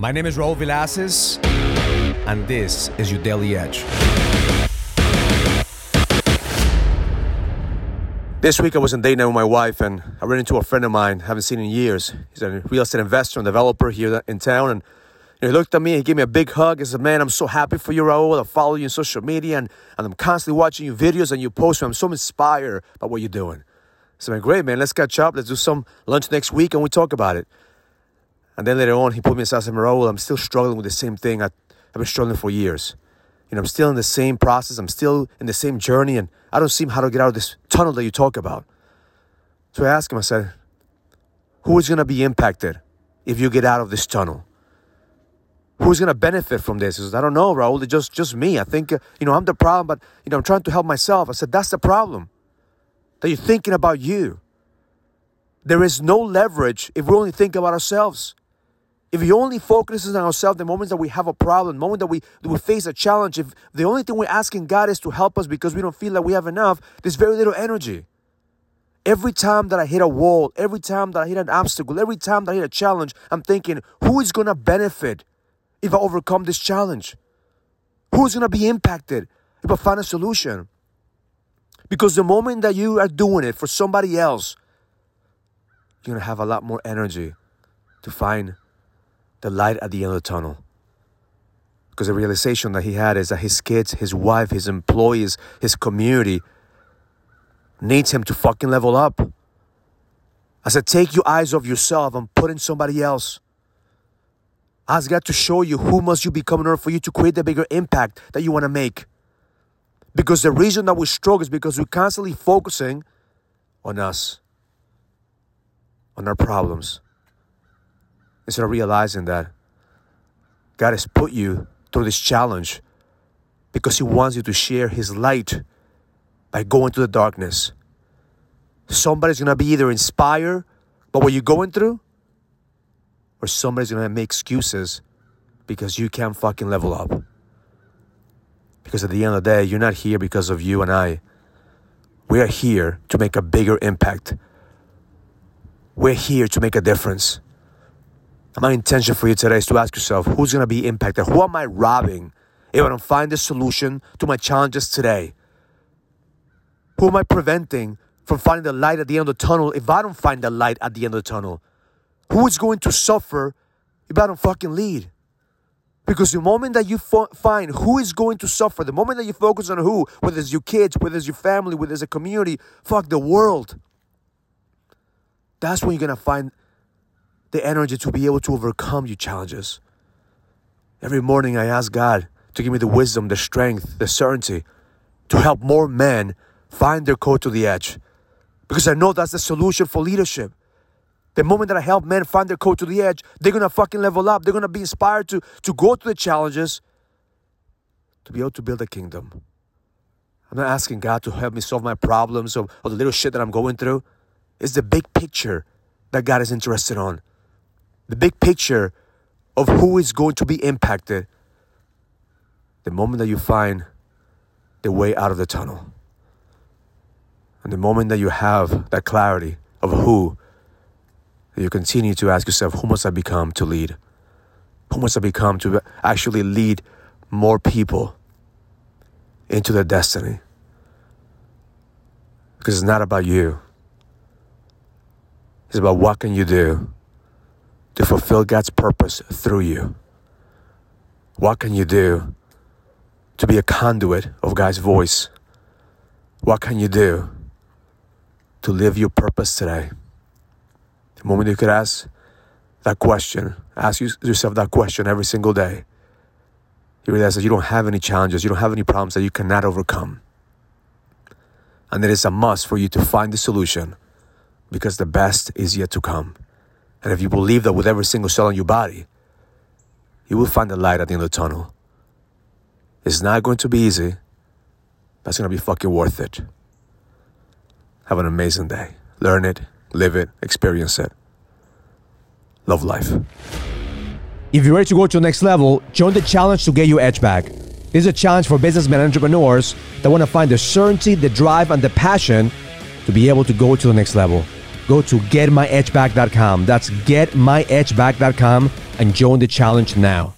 My name is Raul Villacis, and this is your Daily Edge. This week I was on date night with my wife, and I ran into a friend of mine, I haven't seen in years. He's a real estate investor and developer here in town, and he looked at me, he gave me a big hug. He said, "Man, I'm so happy for you, Raul. I follow you on social media, and, and I'm constantly watching your videos and you post. I'm so inspired by what you're doing." I said, "Great, man. Let's catch up. Let's do some lunch next week, and we talk about it." And then later on, he put me aside and said, Raul, I'm still struggling with the same thing I, I've been struggling for years. You know, I'm still in the same process. I'm still in the same journey, and I don't see how to get out of this tunnel that you talk about. So I asked him, I said, who is going to be impacted if you get out of this tunnel? Who's going to benefit from this? He says, I don't know, Raul. It's just, just me. I think, uh, you know, I'm the problem, but, you know, I'm trying to help myself. I said, that's the problem, that you're thinking about you. There is no leverage if we only think about ourselves. If we only focus on ourselves, the moments that we have a problem, the moment that we, that we face a challenge, if the only thing we're asking God is to help us because we don't feel that we have enough, there's very little energy. Every time that I hit a wall, every time that I hit an obstacle, every time that I hit a challenge, I'm thinking, who is going to benefit if I overcome this challenge? Who's going to be impacted if I find a solution? Because the moment that you are doing it for somebody else, you're going to have a lot more energy to find the light at the end of the tunnel. Because the realization that he had is that his kids, his wife, his employees, his community needs him to fucking level up. I said, take your eyes off yourself and put in somebody else. Ask God to show you who must you become in order for you to create the bigger impact that you want to make. Because the reason that we struggle is because we're constantly focusing on us, on our problems instead of realizing that God has put you through this challenge because He wants you to share His light by going to the darkness. Somebody's gonna be either inspired by what you're going through, or somebody's gonna make excuses because you can't fucking level up. Because at the end of the day, you're not here because of you and I. We are here to make a bigger impact. We're here to make a difference. My intention for you today is to ask yourself who's going to be impacted? Who am I robbing if I don't find the solution to my challenges today? Who am I preventing from finding the light at the end of the tunnel if I don't find the light at the end of the tunnel? Who is going to suffer if I don't fucking lead? Because the moment that you fo- find who is going to suffer, the moment that you focus on who, whether it's your kids, whether it's your family, whether it's a community, fuck the world, that's when you're to find the energy to be able to overcome your challenges. Every morning, I ask God to give me the wisdom, the strength, the certainty to help more men find their code to the edge. Because I know that's the solution for leadership. The moment that I help men find their code to the edge, they're gonna fucking level up. They're gonna be inspired to, to go to the challenges to be able to build a kingdom. I'm not asking God to help me solve my problems or, or the little shit that I'm going through. It's the big picture that God is interested on the big picture of who is going to be impacted the moment that you find the way out of the tunnel. And the moment that you have that clarity of who, you continue to ask yourself, who must I become to lead? Who must I become to actually lead more people into their destiny? Because it's not about you. It's about what can you do to fulfill God's purpose through you? What can you do to be a conduit of God's voice? What can you do to live your purpose today? The moment you could ask that question, ask yourself that question every single day, you realize that you don't have any challenges, you don't have any problems that you cannot overcome. And it is a must for you to find the solution because the best is yet to come. And if you believe that with every single cell in your body, you will find the light at the end of the tunnel. It's not going to be easy, but it's going to be fucking worth it. Have an amazing day. Learn it, live it, experience it. Love life. If you're ready to go to the next level, join the challenge to get your edge back. This is a challenge for businessmen and entrepreneurs that want to find the certainty, the drive, and the passion to be able to go to the next level. Go to getmyedgeback.com. That's getmyedgeback.com and join the challenge now.